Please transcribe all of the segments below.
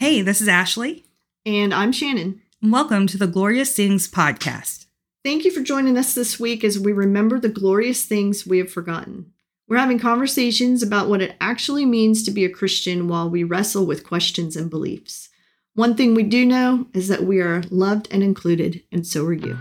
Hey, this is Ashley. And I'm Shannon. Welcome to the Glorious Things podcast. Thank you for joining us this week as we remember the glorious things we have forgotten. We're having conversations about what it actually means to be a Christian while we wrestle with questions and beliefs. One thing we do know is that we are loved and included, and so are you.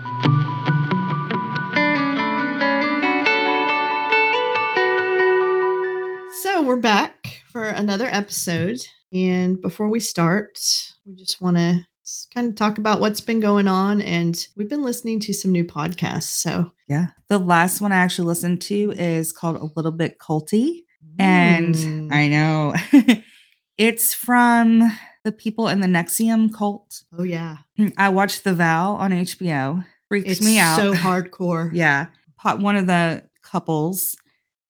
So, we're back for another episode. And before we start, we just want to kind of talk about what's been going on. And we've been listening to some new podcasts. So, Yeah. The last one I actually listened to is called A Little Bit Culty. And Mm. I know it's from the people in the NXIVM cult. oh, yeah. I watched The Vow on HBO. Freaks It's me out. so hardcore. Yeah. One of the couples,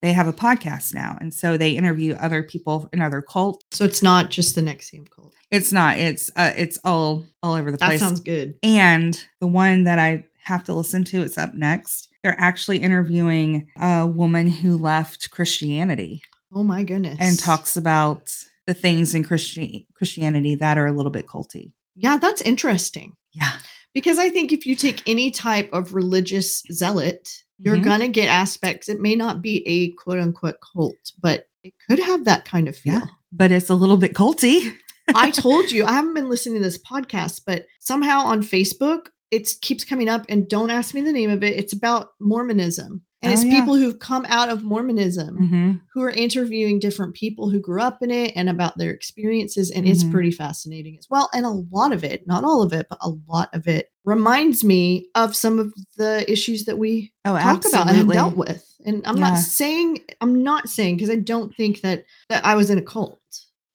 they have a podcast now. And so they interview other people in other cults. So, it's not just the NXIVM cult. It's not, it's uh it's all all over the place That sounds good. And the one that I have to listen to, it's up next. They're actually interviewing a woman who left Christianity Oh, my goodness. and talks about the things in Christian Christianity that are a little bit culty. Yeah, that's interesting. Yeah. Because I think if you take any type of religious zealot, you're Mhm. going to get aspects. It may not be a quote unquote cult, but it could have that kind of feel. Yeah. But it's a little bit culty. I told you, I haven't been listening to this podcast, but somehow on Facebook, it keeps coming up and don't ask me the name of it. It's about Mormonism. And Oh, it's yeah. people who've come out of Mormonism hmm who are interviewing different people who grew up in it and about their experiences. And it's Mhm. pretty fascinating as well. And a lot of it, not all of it, but a lot of it reminds me of some of the issues that we Oh, talk about and have dealt with. And I'm Yeah. not saying, I'm not saying, because I don't think that, that I was in a cult.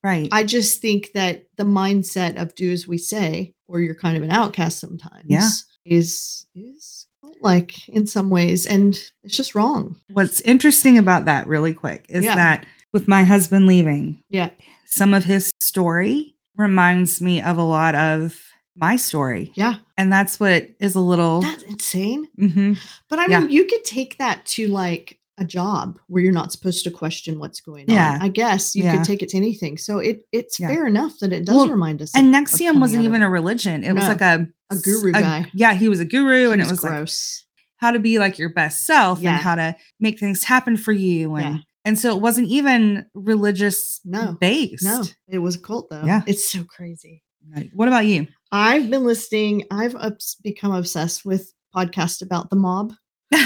Right. I just think that the mindset of do as we say, or you're kind of an outcast sometimes, Yeah. is is like in some ways, and it's just wrong. What's interesting about that, really quick, is Yeah. that with my husband leaving, Yeah. some of his story reminds me of a lot of my story. Yeah, And that's what is a little. that's insane. Mhm. But I Yeah. mean, you could take that to like a job where you're not supposed to question what's going Yeah. on. I guess you Yeah. could take it to anything. So it it's Yeah. fair enough that it does Well, remind us. And NXIVM wasn't even a religion. It was like a A guru guy. Yeah, he was a guru, and He it was like how to be like your best self Yeah. and how to make things happen for you. And Yeah. and so it wasn't even religious No. based. no, it was a cult though. Yeah. it's so crazy. What about you? I've been listening. I've ups- become obsessed with podcasts about the mob, and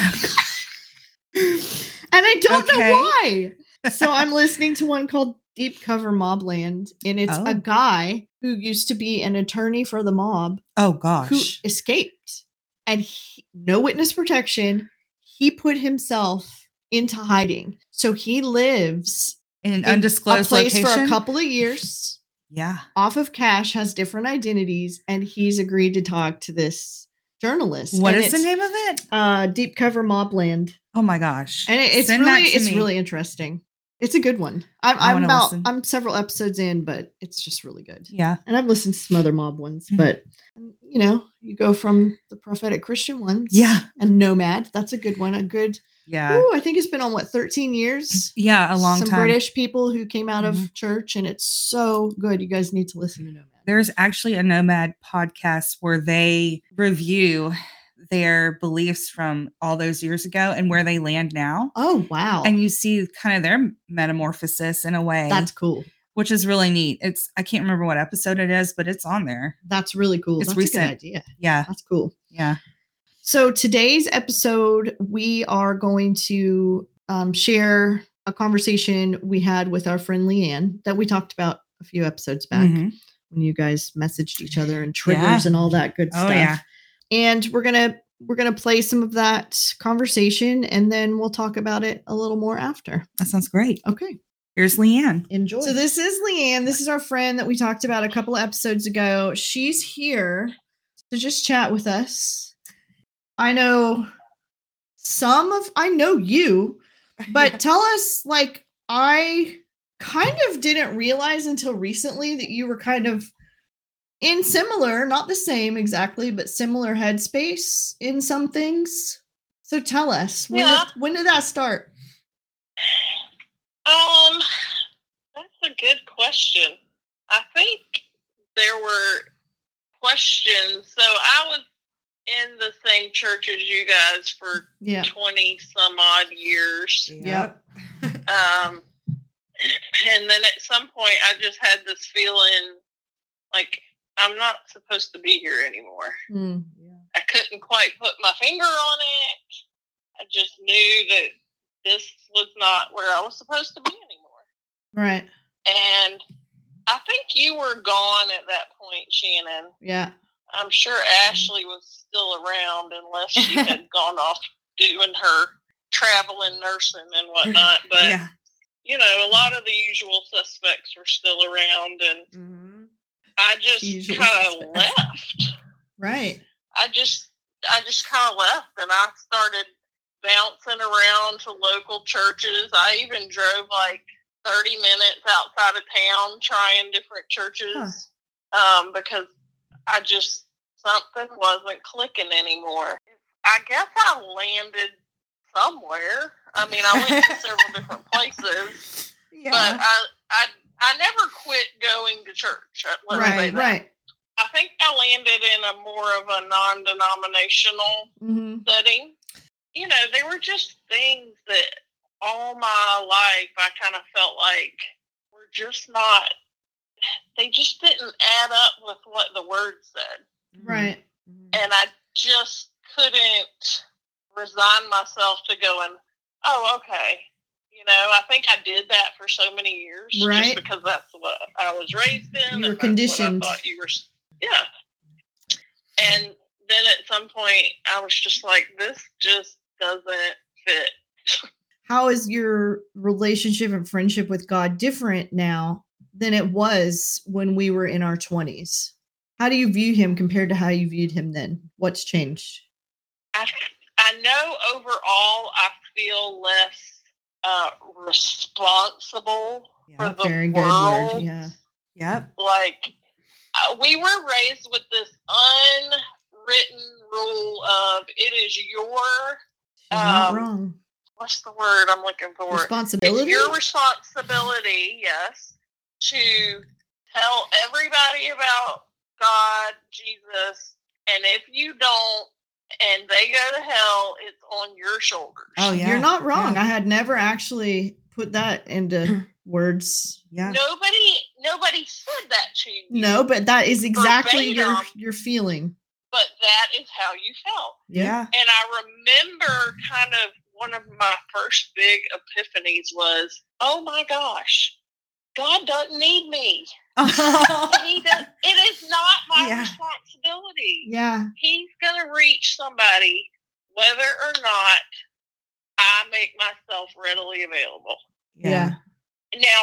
I don't Okay. know why. So I'm listening to one called Deep Cover Mobland, and it's Oh. a guy who used to be an attorney for the mob oh gosh who escaped, and he, no witness protection. He put himself into hiding, so he lives In an in a undisclosed place location. for a couple of years yeah. off of cash has different identities and he's agreed to talk to this journalist What and is the name of it? uh deep cover mobland Oh my gosh. and it- it's Send really it's me. really interesting it's a good one i'm, I I'm about listen. i'm several episodes in but it's just really good Yeah. and i've listened to some other mob ones Mhm. but um, you know you go from the prophetic christian ones Yeah. and nomad that's a good one a good Yeah. ooh, i think it's been on what 13 years Yeah. A long some time. british people who came out Mhm. of church and it's so good you guys need to listen to nomad There's actually a Nomad podcast where they review their beliefs from all those years ago and where they land now. oh wow And you see kind of their metamorphosis in a way, That's cool. which is really neat. It's, I can't remember what episode it is, but it's on there. That's really cool. It's That's recent. a good idea. Yeah. That's cool. Yeah. So today's episode, we are going to um, share a conversation we had with our friend Leigh Ann that we talked about a few episodes back Mhm. when you guys messaged each other and triggers Yeah. and all that good stuff. Oh, stuff. yeah. And we're gonna we're gonna play some of that conversation and then we'll talk about it a little more after. That sounds great. Okay. Here's Leigh Ann. Enjoy. So this is Leigh Ann. This is our friend that we talked about a couple of episodes ago. She's here to just chat with us. I know some of I know you, but tell us like I kind of didn't realize until recently that you were kind of in similar, not the same exactly, but similar headspace in some things. So tell us, when, Yeah. did, when did that start? Um, that's a good question. I think there were questions. So I was in the same church as you guys for Yeah. 20 some odd years. Yep. Um, and then at some point, I just had this feeling like I'm not supposed to be here anymore. Mm. I couldn't quite put my finger on it. I just knew that this was not where I was supposed to be anymore. Right. And I think you were gone at that point, Shannon. Yeah. I'm sure Ashley was still around unless she had gone off doing her traveling nursing and whatnot. But yeah. you know, a lot of the usual suspects were still around, and Mhm. I just kind of left. Right. I just, I just kind of left, and I started bouncing around to local churches. I even drove like 30 minutes outside of town trying different churches um, because I just something wasn't clicking anymore. I guess I landed somewhere. I mean, I went to several different places, Yeah. but I, I, I never quit going to church. uh, Let's say Right. Right. I think I landed in a more of a non-denominational hmm setting. You know, there were just things that all my life I kind of felt like were just not. They just didn't add up with what the word said Right. Mhm. and I just couldn't resign myself to going, oh, okay. You know, I think I did that for so many years, Right. just because that's what I was raised in. You were conditioned. I thought you were, yeah. And then at some point, I was just like, this just doesn't fit. How is your relationship and friendship with God different now than it was when we were in our 20s? How do you view him compared to how you viewed him then? What's changed? I, I know overall, I feel less uh, responsible for the Very good world. word. Yeah. Yep. like uh, we were raised with this unwritten rule of it is your not Um, wrong. what's the word I'm looking for? It's Responsibility. your responsibility, yes, to tell everybody about God, Jesus, and if you don't and they go to hell, it's on your shoulders. Oh yeah. You're not wrong. Yeah. I had never actually put that into words. Yeah. Nobody nobody said that to you. No, but that is exactly your your feeling. But that is how you felt. Yeah. And I remember kind of one of my first big epiphanies was, oh my gosh, God doesn't need me. He does, it is not my Yeah. responsibility. Yeah. He's going to reach somebody whether or not I make myself readily available. Yeah. Now,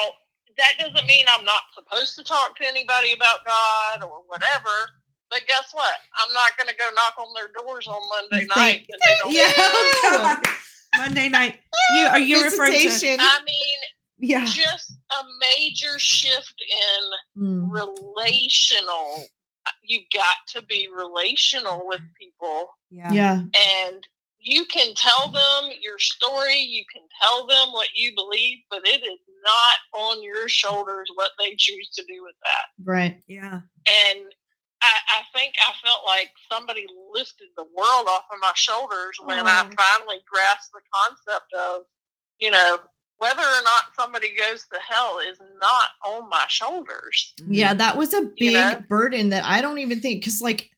that doesn't mean I'm not supposed to talk to anybody about God or whatever. But guess what? I'm not going to go knock on their doors on Monday Thank- night. And they don't Yeah. Yeah. Monday night. You are you referring to? I mean, Yeah. just a major shift in Mm. relational. You've got to be relational with people, Yeah. Yeah. and you can tell them your story. You can tell them what you believe, but it is not on your shoulders what they choose to do with that. Right. Yeah. And I, I think I felt like somebody lifted the world off of my shoulders when I Oh. finally grasped the concept of, you know, whether or not somebody goes to hell is not on my shoulders. Yeah, mm-hmm. that was a big You know? burden that I don't even think because like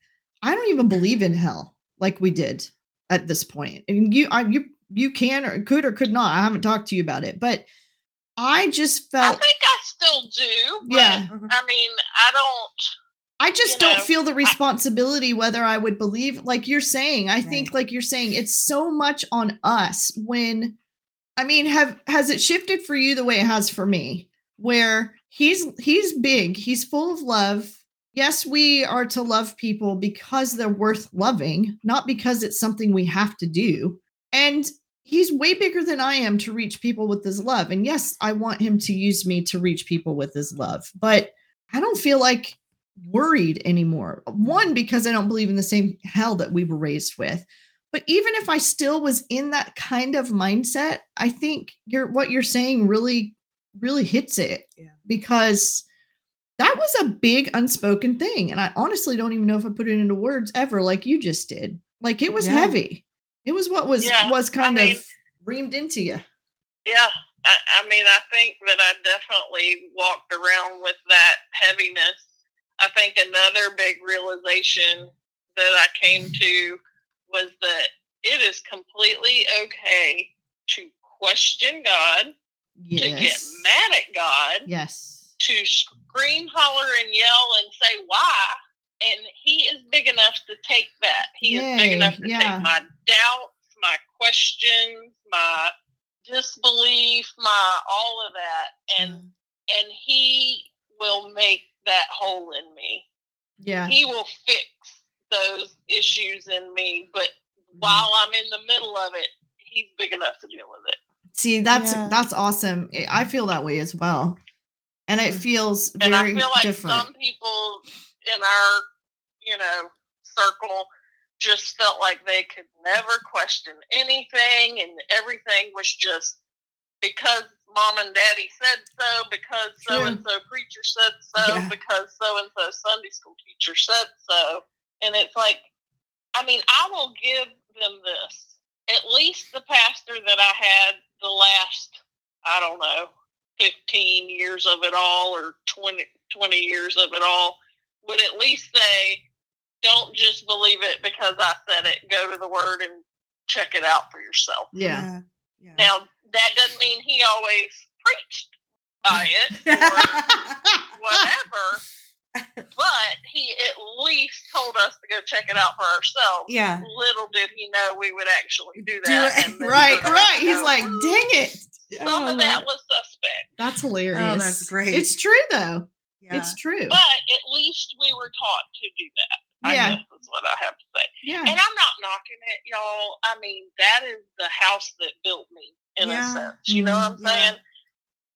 I don't even believe in hell like we did at this point. And you I you you can or could or could not. I haven't talked to you about it, but I just felt. I think I still do. But, Yeah. Mm-hmm. I mean, I don't. I just you don't know, feel the responsibility whether I would believe like you're saying. I think like you're saying it's so much on us when I mean have has it shifted for you the way it has for me where he's he's big, he's full of love. Yes, we are to love people because they're worth loving, not because it's something we have to do. And he's way bigger than I am to reach people with his love. And yes, I want him to use me to reach people with his love, but I don't feel like worried anymore. One, because I don't believe in the same hell that we were raised with. But even if I still was in that kind of mindset, I think you're what you're saying really, really hits it Yeah. because that was a big unspoken thing. And I honestly don't even know if I put it into words ever like you just did. Like it was Yeah. heavy. It was what was Yeah, was I kind mean- of reamed into you. Yeah, I, I mean, I think that I definitely walked around with that heaviness. I think another big realization that I came to was that it is completely okay to question God, yes. to get mad at God, Yes. to scream, holler, and yell and say why. And He is big enough to take that. He is big enough to yeah. take my doubts, my questions, my disbelief, my all of that, and and He will make that hole in me. Yeah. He will fix those issues in me. But Mm-hmm. while I'm in the middle of it, He's big enough to deal with it. See, that's Yeah. that's awesome. I- I feel that way as well. And it feels And I very feel like different. some people in our, you know, circle just felt like they could never question anything and everything was just because mom and daddy said so, because so and so preacher said so, Yeah. because so and so Sunday school teacher said so. And it's like, I mean, I will give them this. At least the pastor that I had the last, I don't know, 15 years of it all or 20, 20 years of it all would at least say, don't just believe it because I said it. Go to the word and check it out for yourself. yeah. Yeah. Now, that doesn't mean he always preached by it or whatever, but he at least told us to go check it out for ourselves. yeah. Little did he know we would actually do Do that. it. Right, right. He's "Oh, like, dang it. Some Oh, of that was suspect. That's hilarious. that's great. It's true though. yeah. It's true. But at least we were taught to do that. I Yeah. guess is what I have to say. Yeah. And I'm not knocking it, y'all. I mean, that is the house that built me in Yeah. a sense. You know what I'm Mhm. Yeah. saying?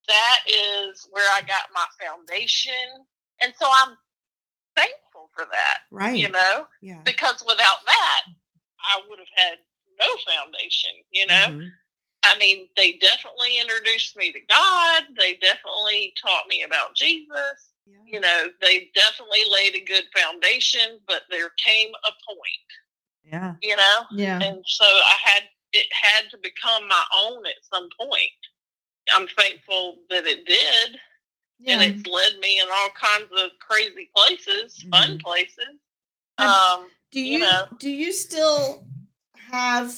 That is where I got my foundation. And so I'm thankful for that, right. you know, yeah. because without that, I would have had no foundation, you know? Mhm. I mean, they definitely introduced me to God. They definitely taught me about Jesus. Yeah. You know, they definitely laid a good foundation, but there came a point, Yeah. you know? yeah. And so I had, it had to become my own at some point. I'm thankful that it did. Yeah. And it's led me in all kinds of crazy places, fun Mhm. places. Um, do you you know. do you still have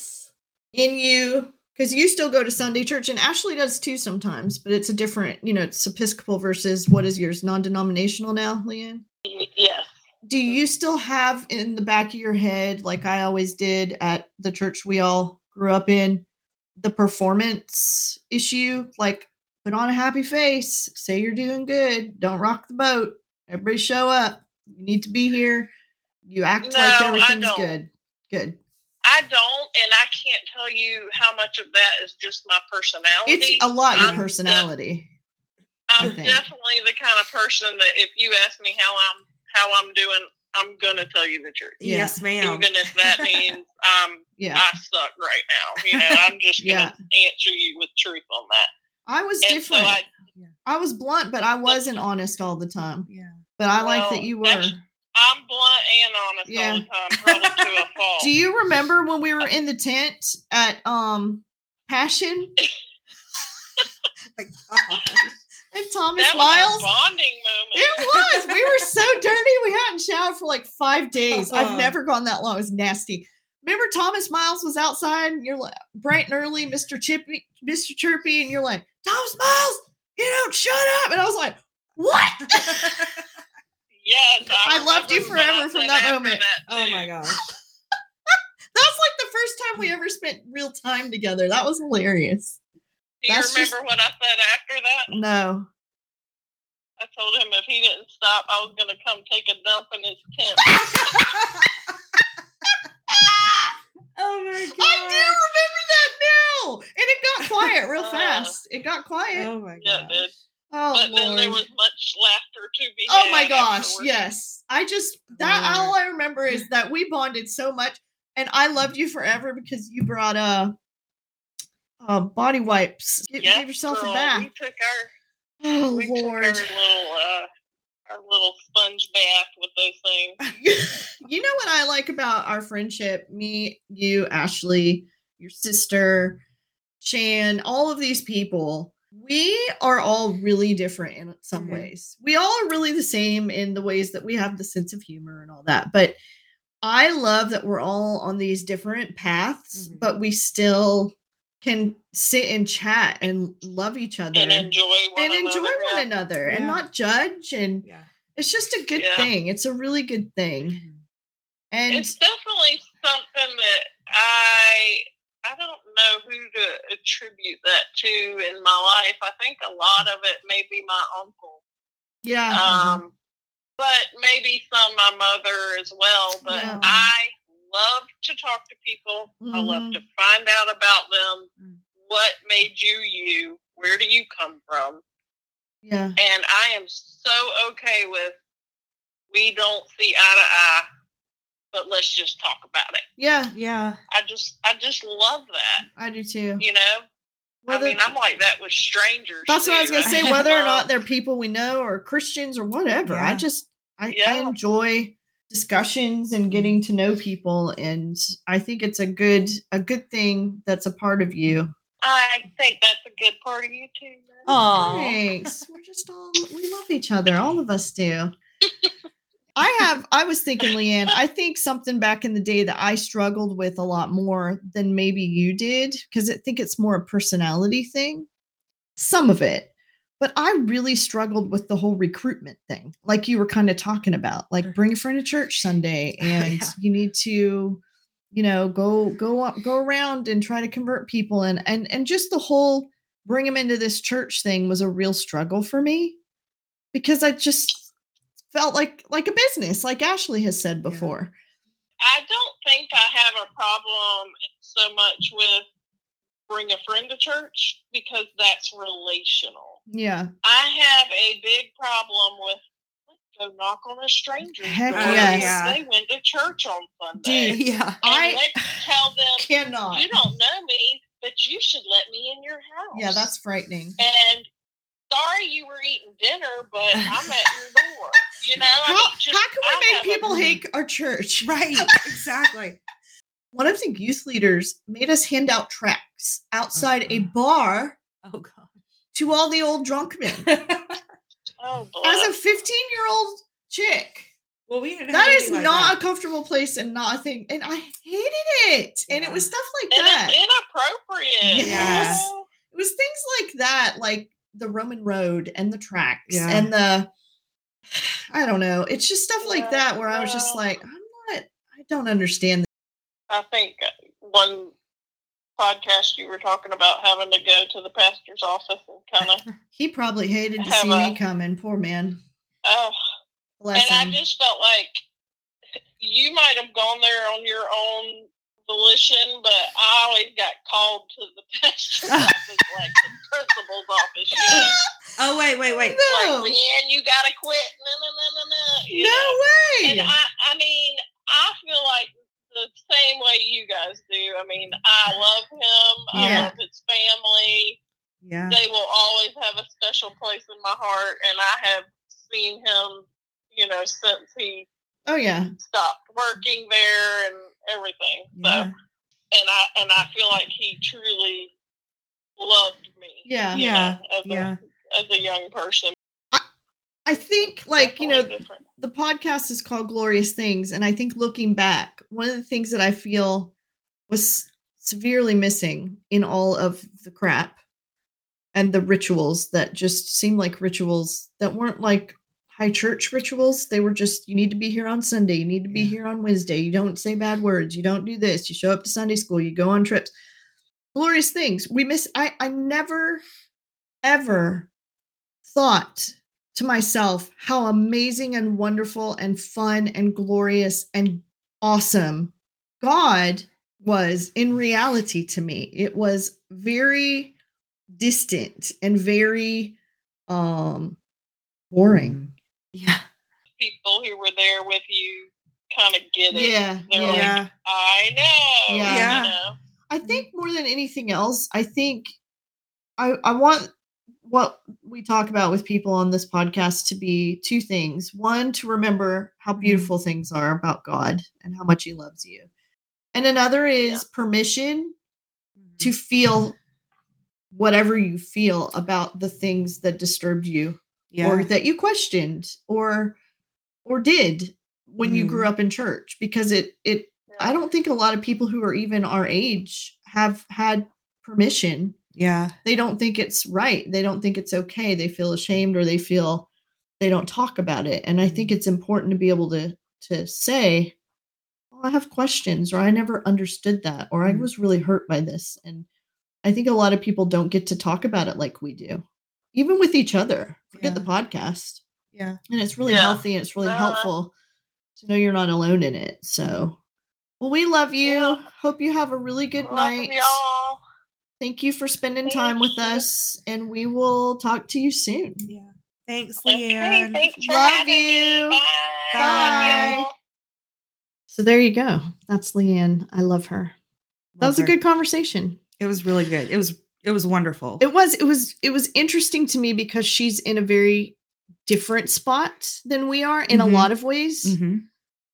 in you because you still go to Sunday church and Ashley does too sometimes, but it's a different, you know, it's Episcopal versus what is yours, non-denominational now, Leigh Ann? yes. Do you still have in the back of your head, like I always did at the church we all grew up in, the performance issue? Like put on a happy face, say you're doing good, don't rock the boat, everybody show up. You need to be here. You act No, like everything's good. Good. I don't, and I can't tell you how much of that is just my personality. It's a lot your I'm personality. I I'm definitely the kind of person that if you ask me how I'm how I'm doing, I'm gonna tell you the truth, Yeah. Yes, ma'am. even if that means um Yeah. I suck right now. You know, I'm just gonna answer you with truth on that. I was And different. so I, I, was blunt, but I wasn't honest all the time. yeah. But I like that you were. I'm blunt and honest Yeah. all the time, probably to a fault. Do you remember when we were in the tent at um Passion Like, oh, and Thomas that was Miles? a bonding moment. It was. We were so dirty. We hadn't showered for like five days. I've Uh-uh. never gone that long. It was nasty. Remember Thomas Miles was outside and you're like bright and early, Mr. Chippy, Mr. Chirpy, and you're like, Thomas Smiles, you don't shut up. And I was like, what? Yes, I loved you remember what I forever from that moment. that, oh too. my gosh. That's like the first time we ever spent real time together. That was hilarious. Do you That's just- remember what I said after that? No. I told him if he didn't stop, I was going to come take a dump in his tent. Oh my gosh. I do remember that now. And it got quiet real Uh, fast. It got quiet. Oh my god. it did. Oh, But then there was much laughter to be Oh my gosh, afterwards. yes. I just that all I remember is that we bonded so much and I loved you forever because you brought uh uh body wipes. Give, Yes, give yourself girl, a bath. We took our, Oh we Lord. took our little, uh, a little sponge bath with those things. you know what I like about our friendship? Me, you, Ashley, your sister, Shan, all of these people. We are all really different in some Mhm. ways. We all are really the same in the ways that we have the sense of humor and all that. But I love that we're all on these different paths, Mhm. but we still can sit and chat and love each other And enjoy one and enjoy another. one yeah. another and Yeah. not judge. And Yeah. it's just a good Yeah. thing. It's a really good thing. And It's definitely something that I I don't know who to attribute that to in my life. I think a lot of it may be my uncle. yeah, Um but maybe some my mother as well. But Yeah. I love to talk to people. I love to find out about them. Mm. What made you you? Where do you come from? yeah, And I am so okay with we don't see eye to eye, but let's just talk about it. yeah. Yeah. I just I just love that. I do too. You know? Whether, I mean I'm like that with strangers. that's what I was gonna say. Whether or not they're people we know or Christians or whatever, I just I, I enjoy discussions and getting to know people, and I think it's a good a good thing that's a part of you. I think that's a good part of you too. man. Aw. Thanks. We're just all we love each other. All of us do. I have I was thinking, Leigh Ann, I think something back in the day that I struggled with a lot more than maybe you did, because I think it's more a personality thing. Some of it. But I really struggled with the whole recruitment thing, like you were kind of talking about, like Mhm. bring a friend to church Sunday, and Yeah. you need to, you know, go go up, go around and try to convert people, and and and just the whole bring them into this church thing was a real struggle for me because I just felt like like a business, like Ashley has said Yeah. before. I don't think I have a problem so much with bring a friend to church because that's relational. Yeah. I have a big problem with go knock on a stranger's Heck door. Oh, yes. because They went to church on Sunday. Dude, Yeah. And I let's tell them cannot. you don't know me, but you should let me in your house. Yeah, that's frightening. and sorry you were eating dinner, but I'm at your door. You know, I How, mean, just- how can we have make a- people hate our church? Right. Exactly. One of the youth leaders made us hand out tracts outside a Uh-uh. bar Oh god. to all the old drunk men. Oh, As a 15 year old chick. well, we didn't. That have is anything like not that. a comfortable place and not a thing. And I hated it. And it was stuff like and that. it's inappropriate. Yes. you know? it was things like that, like the Roman road and the tracks Yeah. and the I don't know. It's just stuff like Yeah, that where I was just like, I'm not I don't understand. I think one podcast you were talking about having to go to the pastor's office and kind of, He probably hated to see me coming. Poor man. oh, Bless and him. I just felt like you might have gone there on your own volition, but I always got called to the pastor's office, like the principal's office. You know? Oh wait, wait, wait. No. Like, Leigh Ann, you gotta quit. No, no, no, no, no. no know? way. And I, I mean, I feel like the same way you guys do. I mean, I love him. I love his family. Yeah. They will always have a special place in my heart, and I have seen him, you know, since he oh yeah. stopped working there and everything. So, Yeah. and I and I feel like he truly loved me. Yeah. Yeah, know, as yeah. a as a young person. I think like, you know, different. the podcast is called Glorious Things. And I think looking back, one of the things that I feel was severely missing in all of the crap and the rituals that just seemed like rituals that weren't like high church rituals. They were just, you need to be here on Sunday, you need to be Yeah. here on Wednesday, you don't say bad words, you don't do this, you show up to Sunday school, you go on trips. Glorious things. We miss, I, I never, ever thought to myself how amazing and wonderful and fun and glorious and awesome God was in reality to me. It was very distant and very um boring. Yeah. People who were there with you kind of get it. Yeah, They're yeah. like, I know. Yeah. Yeah. You know? I think more than anything else, I think I I want what we talk about with people on this podcast to be two things. One, to remember how mm-hmm. beautiful things are about God and how much He loves you. And another is permission mm-hmm. to feel whatever you feel about the things that disturbed you yeah. or that you questioned or or did when you grew mm-hmm. up in church because it it I don't think a lot of people who are even our age have had permission yeah. they don't think it's right. They don't think it's okay. They feel ashamed or they feel they don't talk about it. And I think it's important to be able to to say, "Oh, I have questions," or "I never understood that," or "I Mm. was really hurt by this." And I think a lot of people don't get to talk about it like we do, even with each other. Forget the podcast. Yeah. And it's really Yeah. healthy and it's really Uh, helpful to know you're not alone in it. So, well, we love you. Yeah. Hope you have a really good Love night. y'all. Thank you for spending Thank time with us, and we will talk to you soon. Yeah. Thanks, Okay, Leigh Ann. thanks Love you. me. Bye. Bye. So there you go. That's Leigh Ann. I love her. That Love was a good conversation. It was really good. It was it was wonderful. It was. It was. It was interesting to me because she's in a very different spot than we are in Mhm. a lot of ways, Mhm.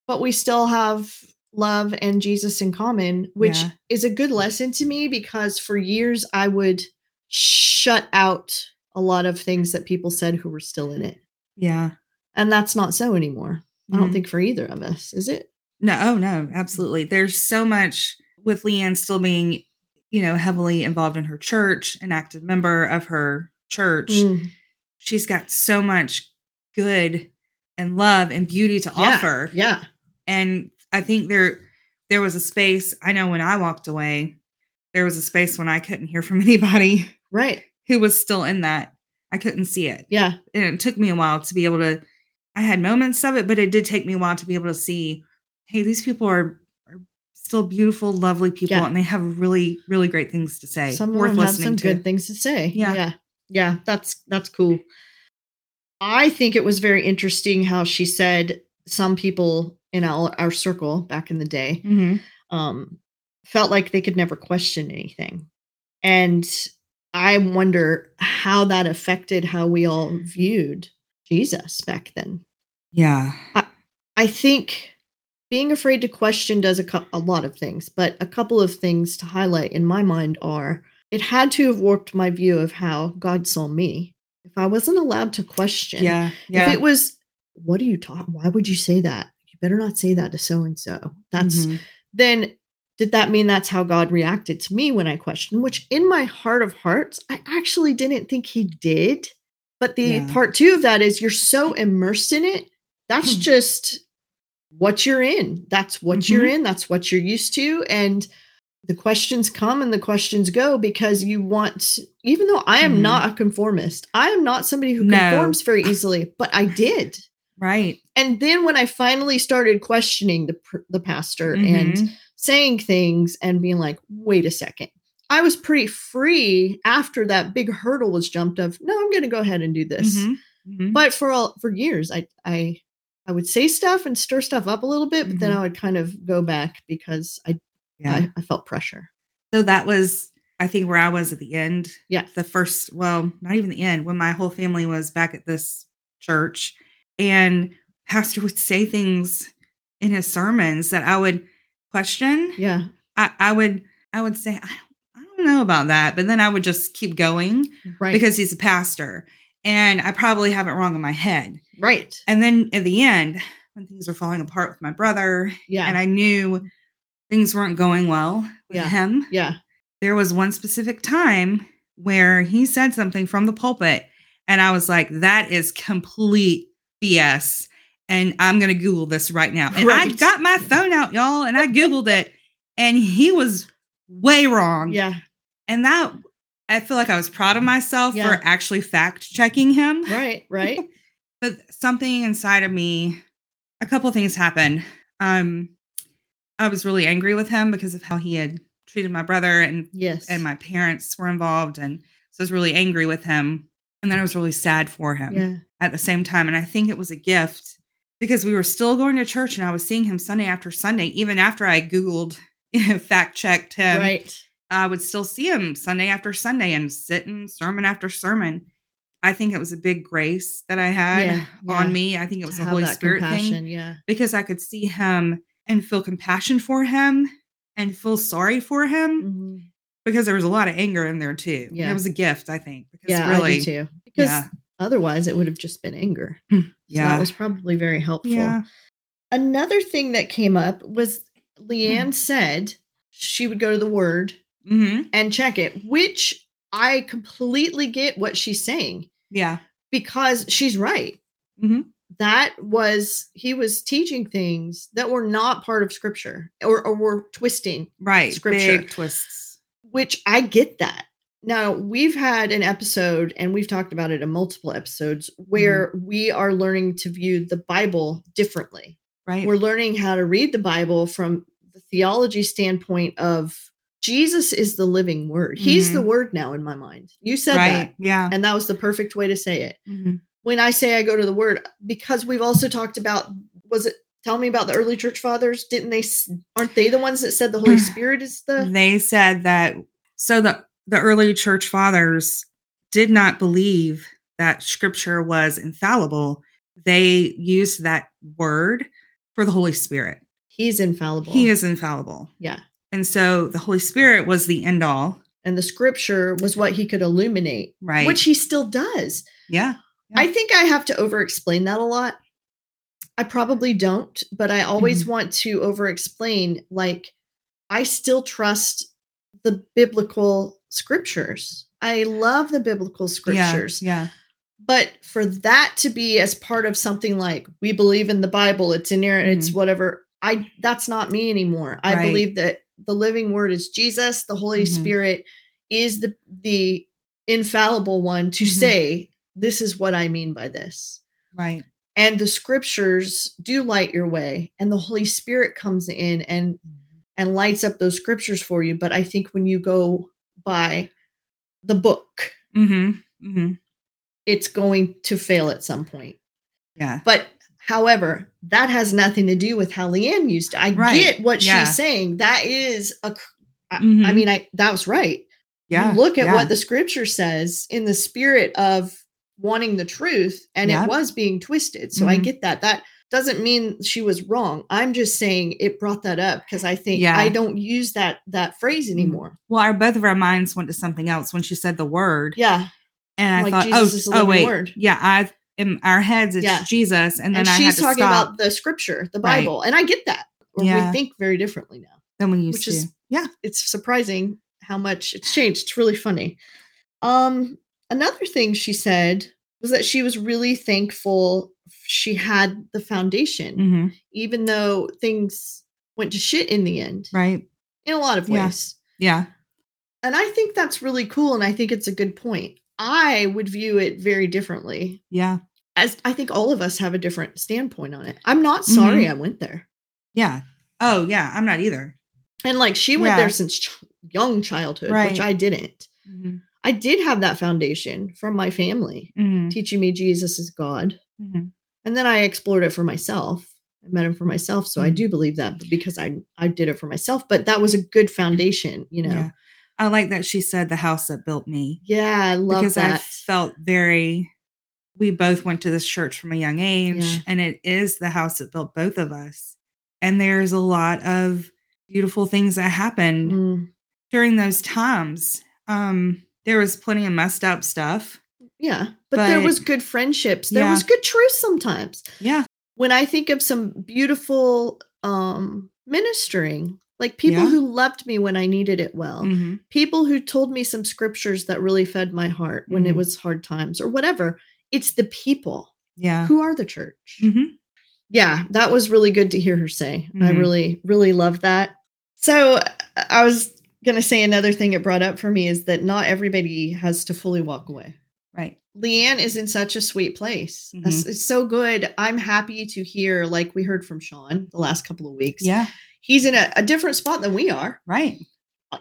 but we still have love and Jesus in common, which Yeah. is a good lesson to me because for years I would shut out a lot of things that people said who were still in it. Yeah. And that's not so anymore. I don't Mhm. think for either of us, is it? No, oh no, absolutely. There's so much with Leigh Ann still being, you know, heavily involved in her church, an active member of her church. Mm, She's got so much good and love and beauty to yeah, offer. Yeah. And I think there there was a space, I know when I walked away, there was a space when I couldn't hear from anybody Right. who was still in that. I couldn't see it. Yeah. and it took me a while to be able to i had moments of it but it did take me a while to be able to see hey these people are, are still beautiful lovely people Yeah. and they have really really great things to say Some worth of them have listening some to good things to say. Yeah. Yeah. Yeah. That's that's cool. I think it was very interesting how she said some people in our, our circle back in the day Mhm. um, felt like they could never question anything. And I wonder how that affected how we all viewed Jesus back then. yeah I think being afraid to question does a, cou- a lot of things, but a couple of things to highlight in my mind are it had to have warped my view of how God saw me. If I wasn't allowed to question, yeah yeah. if it was, what are you talk? Why would you say that? Better not say that to so and so. That's Mhm. then did that mean that's how God reacted to me when I questioned? Which in my heart of hearts, I actually didn't think he did. But the Yeah. part two of that is you're so immersed in it. That's Hmm. just what you're in. That's what you're Mhm. in. That's what you're used to. And the questions come and the questions go because you want, even though I am Mhm. not a conformist, I am not somebody who No. conforms very easily, but I did. Right And then when I finally started questioning the the pastor and Mhm. saying things and being like, wait a second. I was pretty free after that big hurdle was jumped of, no, I'm going to go ahead and do this. Mhm. Mhm. But for all, for years, I, I, I would say stuff and stir stuff up a little bit, but then Mhm. I would kind of go back because I, yeah I, I felt pressure. so that was i think where i was at the end Yeah. the first well not even the end when my whole family was back at this church and pastor would say things in his sermons that i would question Yeah. i, I would i would say I don't, I don't know about that but then i would just keep going Right. because he's a pastor and i probably have it wrong in my head right. and then at the end when things were falling apart with my brother Yeah. and i knew things weren't going well with Yeah. him yeah. there was one specific time where he said something from the pulpit and i was like that is complete bs and i'm going to google this right now and i got my phone out y'all and i googled it and he was way wrong Yeah. and that i feel like i was proud of myself Yeah. for actually fact checking him Right. Right. but something inside of me a couple things happened um i was really angry with him because of how he had treated my brother and yes. and my parents were involved and so i was really angry with him and then i was really sad for him yeah. At the same time and i think it was a gift because we were still going to church and i was seeing him sunday after sunday even after i googled fact checked him right. i would still see him sunday after sunday and sit in sermon after sermon I think it was a big grace that I had Yeah, yeah. on me. I think it was to a have Holy Spirit thing Yeah. because I could see him and feel compassion for him and feel sorry for him Mhm. because there was a lot of anger in there too. Yeah. It was a gift, I think. Because Yeah, really, too. Because yeah. Otherwise, it would have just been anger. So yeah. that was probably very helpful. yeah. Another thing that came up was Leigh Ann said she would go to the word hmm and check it, which I completely get what she's saying Yeah. because she's right. Mhm. That was, he was teaching things that were not part of scripture or, or were twisting, Right. Scripture. Big twists. which I get that. Now, we've had an episode, and we've talked about it in multiple episodes, where we are learning to view the Bible differently. Right. We're learning how to read the Bible from the theology standpoint of Jesus is the living word. He's the Mhm. word now in my mind. You said right. that, Yeah. and that was the perfect way to say it. Mhm. When I say I go to the word, because we've also talked about, was it, tell me about the early church fathers? Didn't they, aren't they the ones that said the Holy Spirit is the, They said that so the the early church fathers did not believe that scripture was infallible. They used that word for the Holy Spirit. he's infallible? He is infallible. Yeah. And so the Holy Spirit was the end all. and the scripture was what he could illuminate, Right. which he still does. yeah. I think I have to over explain that a lot. I probably don't, but I always Mm-hmm. want to over explain. Like, I still trust the biblical scriptures. I love the biblical scriptures. Yeah. yeah. But for that to be as part of something like we believe in the Bible, it's inerrant, it's whatever. I that's not me anymore. I Mm-hmm. Right. believe that the living word is Jesus, the Holy Mhm. Spirit is the the infallible one to Mhm. say this is what I mean by this. Right. And the scriptures do light your way and the Holy Spirit comes in and and lights up those scriptures for you, but I think when you go by the book, Mm-hmm. Mm-hmm. it's going to fail at some point. Yeah. But however, that has nothing to do with how Leigh Ann used it. I Right. get what Yeah. she's saying. That is a cr- I- I mean, I that was right. Yeah. You look at yeah. what the scripture says in the spirit of wanting the truth, and it was being twisted. So I Mhm. get that. That doesn't mean she was wrong. I'm just saying it brought that up because I think Yeah. I don't use that that phrase anymore. Well, our both of our minds went to something else when she said the word. Yeah. And I Like thought, Jesus oh, oh wait, word. yeah. I in our heads it's Yeah. Jesus, and then And, I had she's talking stop. about the scripture, the Right. Bible. And I get that. Or Yeah. we think very differently now. than we used which to. is- yeah. it's surprising how much it's changed. It's really funny. Um, another thing she said was that she was really thankful she had the foundation, hmm even though things went to shit in the end, Right. in a lot of Yeah. ways. Yeah. And I think that's really cool. And I think it's a good point. I would view it very differently. Yeah. As I think all of us have a different standpoint on it. I'm not sorry Mm-hmm. I went there. Yeah. Oh, yeah. I'm not either. And like she went Yeah. there since ch- young childhood, Right. which I didn't. Mm-hmm. I did have that foundation from my family Mm-hmm. teaching me Jesus is God. And then I explored it for myself. I met him for myself. So I Mhm. do believe that because I I did it for myself. But that was a good foundation, you know. Yeah. I like that she said the house that built me Yeah, I love because I felt very. We both went to this church from a young age, Yeah. and it is the house that built both of us. And there's a lot of beautiful things that happened Mm, during those times. Um, there was plenty of messed up stuff. Yeah. But, there was good friendships. There Yeah. was good truth sometimes. Yeah. When I think of some beautiful um ministering, like people Yeah. who loved me when I needed it well. hmm people who told me some scriptures that really fed my heart when it Mhm. was hard times or whatever. It's the people Yeah. who are the church. hmm Yeah, that was really good to hear her say. I Mhm. really, really love that. So I was going to say another thing it brought up for me is that not everybody has to fully walk away. Right. Leigh Ann is in such a sweet place. It's, it's so good. I'm happy to hear, like we heard from Sean the last couple of weeks. Yeah. He's in a, a different spot than we are. Right.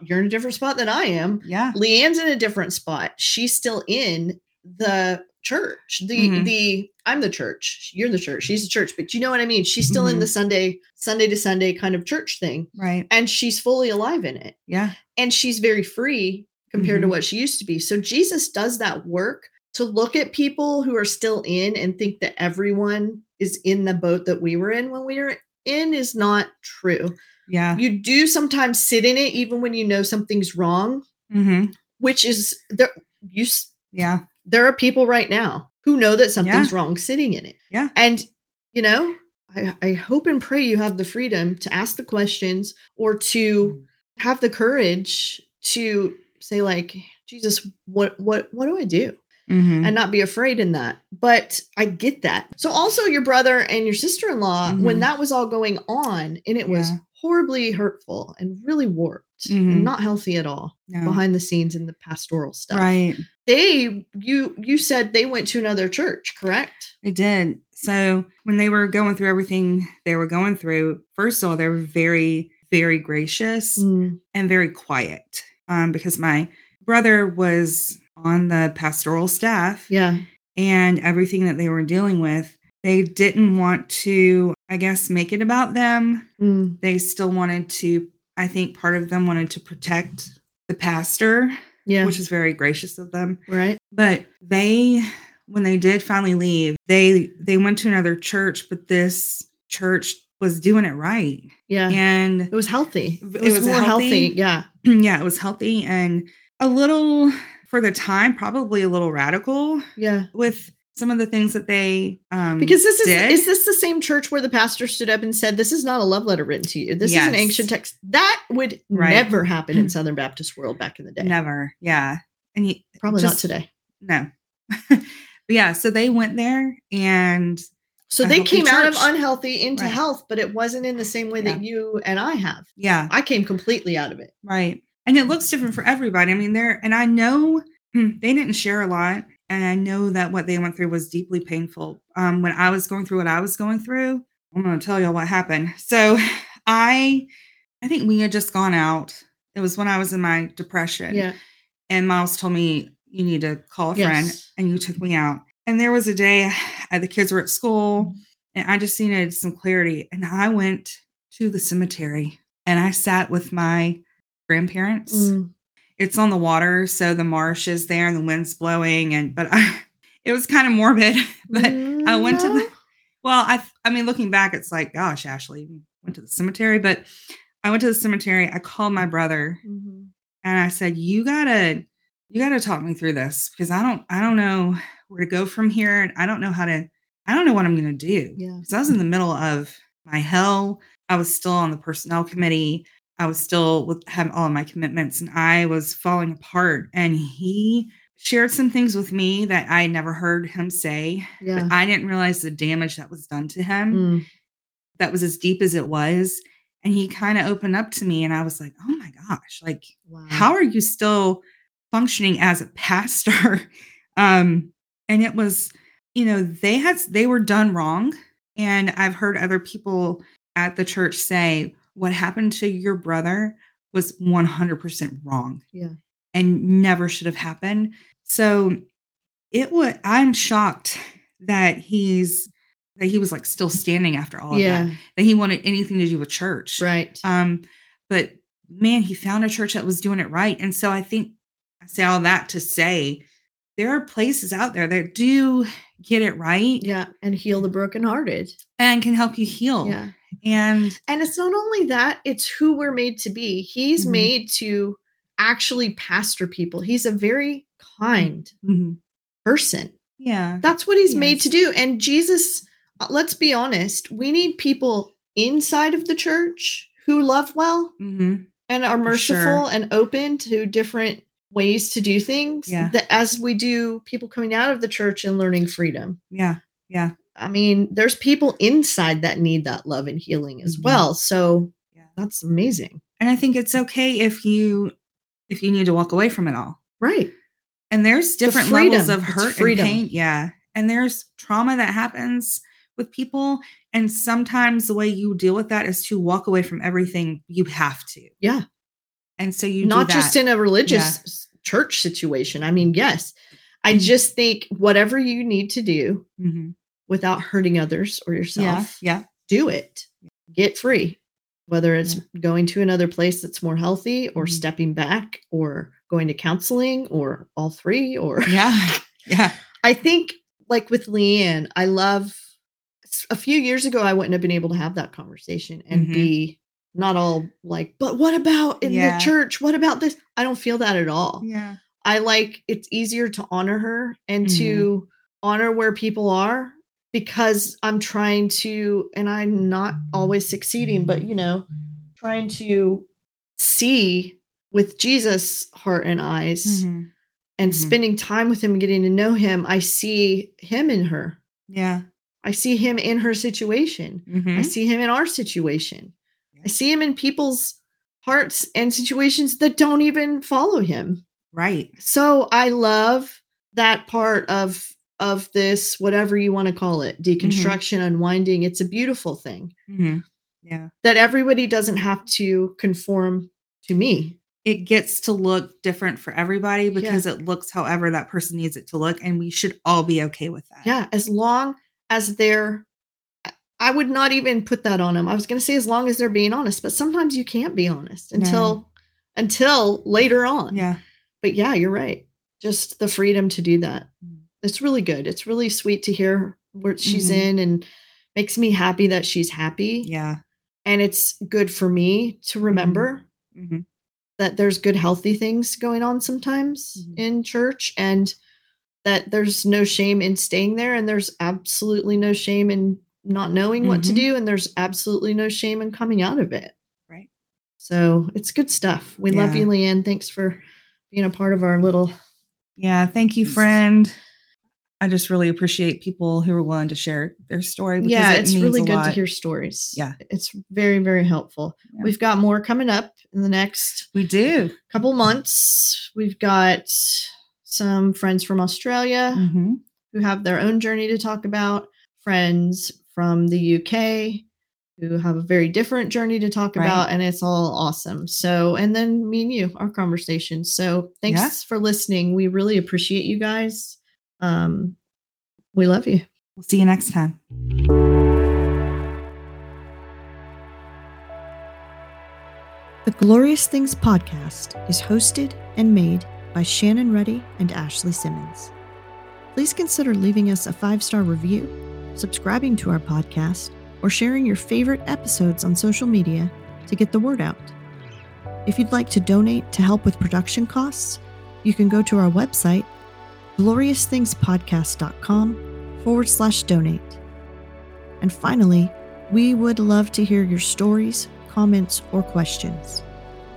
You're in a different spot than I am. Yeah. Leigh Ann's in a different spot. She's still in the church. The Mhm. the I'm the church. You're the church. She's the church. But you know what I mean? She's still in Mhm. the Sunday, Sunday to Sunday kind of church thing. Right. And she's fully alive in it. Yeah. And she's very free compared to Mhm. what she used to be. So Jesus does that work to look at people who are still in and think that everyone is in the boat that we were in when we were in is not true. Yeah. You do sometimes sit in it even when you know something's wrong, hmm which is there you Yeah. there are people right now who know that something's wrong sitting in it. Yeah. And you know, I, I hope and pray you have the freedom to ask the questions or to have the courage to say like jesus what what what do i do hmm and not be afraid in that but i get that so also your brother and your sister-in-law when Mhm. that was all going on and it was Yeah. horribly hurtful and really warped Mhm. and not healthy at all No. behind the scenes in the pastoral stuff Right. they you you said they went to another church correct They did. So when they were going through everything they were going through, first of all, they were very, very gracious Mm, and very quiet. Um, because my brother was on the pastoral staff yeah and everything that they were dealing with, they didn't want to, I guess, make it about them. Mm, They still wanted to, I think part of them wanted to protect the pastor, yeah which is very gracious of them. right but they when they did finally leave they they went to another church but this church was doing it right yeah and it was healthy it It was, was more healthy. healthy. yeah yeah it was healthy and a little for the time probably a little radical yeah with some of the things that they um Because this is did. is this the same church where the pastor stood up and said, "This is not a love letter written to you. This is an ancient text." That would Right. never happen in Southern Baptist world back in the day. never yeah and you, Probably not today. no yeah so they went there and So they came out of unhealthy into Right. health, but it wasn't in the same way that you and I have. yeah I came completely out of it. Right. And it looks different for everybody. I mean, there, and I know hmm, they didn't share a lot. And I know that what they went through was deeply painful. Um, when I was going through what I was going through, I'm going to tell y'all what happened. So I, I think we had just gone out. It was when I was in my depression. Yeah. And Miles told me, you need to call a friend. Yes. And you took me out. And there was a day uh, the kids were at school and I just needed some clarity. And I went to the cemetery and I sat with my grandparents. Mm, It's on the water, so the marsh is there and the wind's blowing. And but I, it was kind of morbid. But I went to the well, I I mean, looking back, it's like, gosh, Ashley, went to the cemetery. But I went to the cemetery. I called my brother Mhm. and I said, "You gotta, you gotta talk me through this because I don't, I don't know where to go from here, and I don't know how to, I don't know what I'm gonna do." Yeah. because I was in the middle of my hell. I was still on the personnel committee. I was still with having all of my commitments, and I was falling apart. And he shared some things with me that I never heard him say. Yeah. But I didn't realize the damage that was done to him. Mm, That was as deep as it was. And he kind of opened up to me, and I was like, "Oh my gosh! Like, wow. how are you still functioning as a pastor um and it was you know they had they were done wrong and i've heard other people at the church say what happened to your brother was 100% wrong Yeah. and never should have happened so it would i'm shocked that he's that he was like still standing after all of Yeah. that that he wanted anything to do with church Right. um, but man, he found a church that was doing it right. And so I think I say all that to say there are places out there that do get it right Yeah. And heal the brokenhearted. and can help you heal. Yeah. And And it's not only that, it's who we're made to be. He's Mhm. made to actually pastor people. He's a very kind mhm, person. yeah. That's what he's made to do. And Jesus, uh, let's be honest, we need people inside of the church who love well hmm and are merciful sure. and open to different ways to do things. Yeah. That as we do people coming out of the church and learning freedom. Yeah. Yeah. I mean, there's people inside that need that love and healing as Mhm. well. So Yeah. that's amazing. And I think it's okay if you if you need to walk away from it all. Right. And there's The different levels of hurt freedom. and pain. Yeah. And there's trauma that happens with people. And sometimes the way you deal with that is to walk away from everything you have to. Yeah. And so you Not just in a religious s- church situation. I mean, yes. I Mhm. just think whatever you need to do Mhm. without hurting others or yourself, Yeah. yeah. do it. Get free. Whether it's going to another place that's more healthy or Mhm. stepping back or going to counseling or all three or Yeah. Yeah. I think, like with Leigh Ann, I love. A few years ago, I wouldn't have been able to have that conversation and Mhm. be not all like, "But what about in Yeah. the church? What about this?" I don't feel that at all. Yeah. I like it's easier to honor her and Mhm. to honor where people are because I'm trying to, and I'm not always succeeding, but you know, trying to see with Jesus' heart and eyes Mhm. and Mhm. spending time with him getting to know him. I see him in her. Yeah. I see him in her situation. I Mhm. see him in our situation. Yeah. I see him in people's hearts and situations that don't even follow him Right. so i love that part of of this whatever you want to call it deconstruction unwinding it's a beautiful thing Mhm. Yeah. that everybody doesn't have to conform to me It gets to look different for everybody because it looks however that person needs it to look. And we should all be okay with that. yeah as long as they're I- would not even put that on them i was going to say as long as they're being honest but sometimes you can't be honest until until later on Yeah. but yeah you're right just the freedom to do that Mm. it's really good it's really sweet to hear where she's Mhm. in and makes me happy that she's happy Yeah. and it's good for me to remember Mhm. that there's good healthy things going on sometimes Mhm. in church and that there's no shame in staying there and there's absolutely no shame in not knowing what to Mhm. do and there's absolutely no shame in coming out of it Right. so it's good stuff we love you Leigh Ann thanks for being a part of our little Yeah. Thank you, friend. I just really appreciate people who are willing to share their story. Because yeah it it's means really good to hear stories Yeah. it's very very helpful Yeah. we've got more coming up in the next We do. couple months we've got some friends from australia hmm who have their own journey to talk about friends from the uk who have a very different journey to talk Right. about and it's all awesome so and then me and you our conversation so thanks Yeah. for listening we really appreciate you guys um we love you We'll see you next time. The Glorious Things podcast is hosted and made by Shannon Ruddy and Ashley Simmons. Please consider leaving us a five star review, subscribing to our podcast, or sharing your favorite episodes on social media to get the word out. If you'd like to donate to help with production costs, you can go to our website, gloriousthingspodcast.com forward slash donate. And finally, we would love to hear your stories, comments, or questions.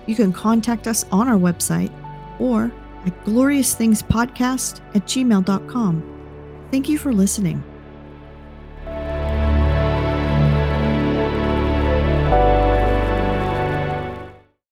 You can contact us on our website or at gloriousthingspodcast at gmail.com. Thank you for listening.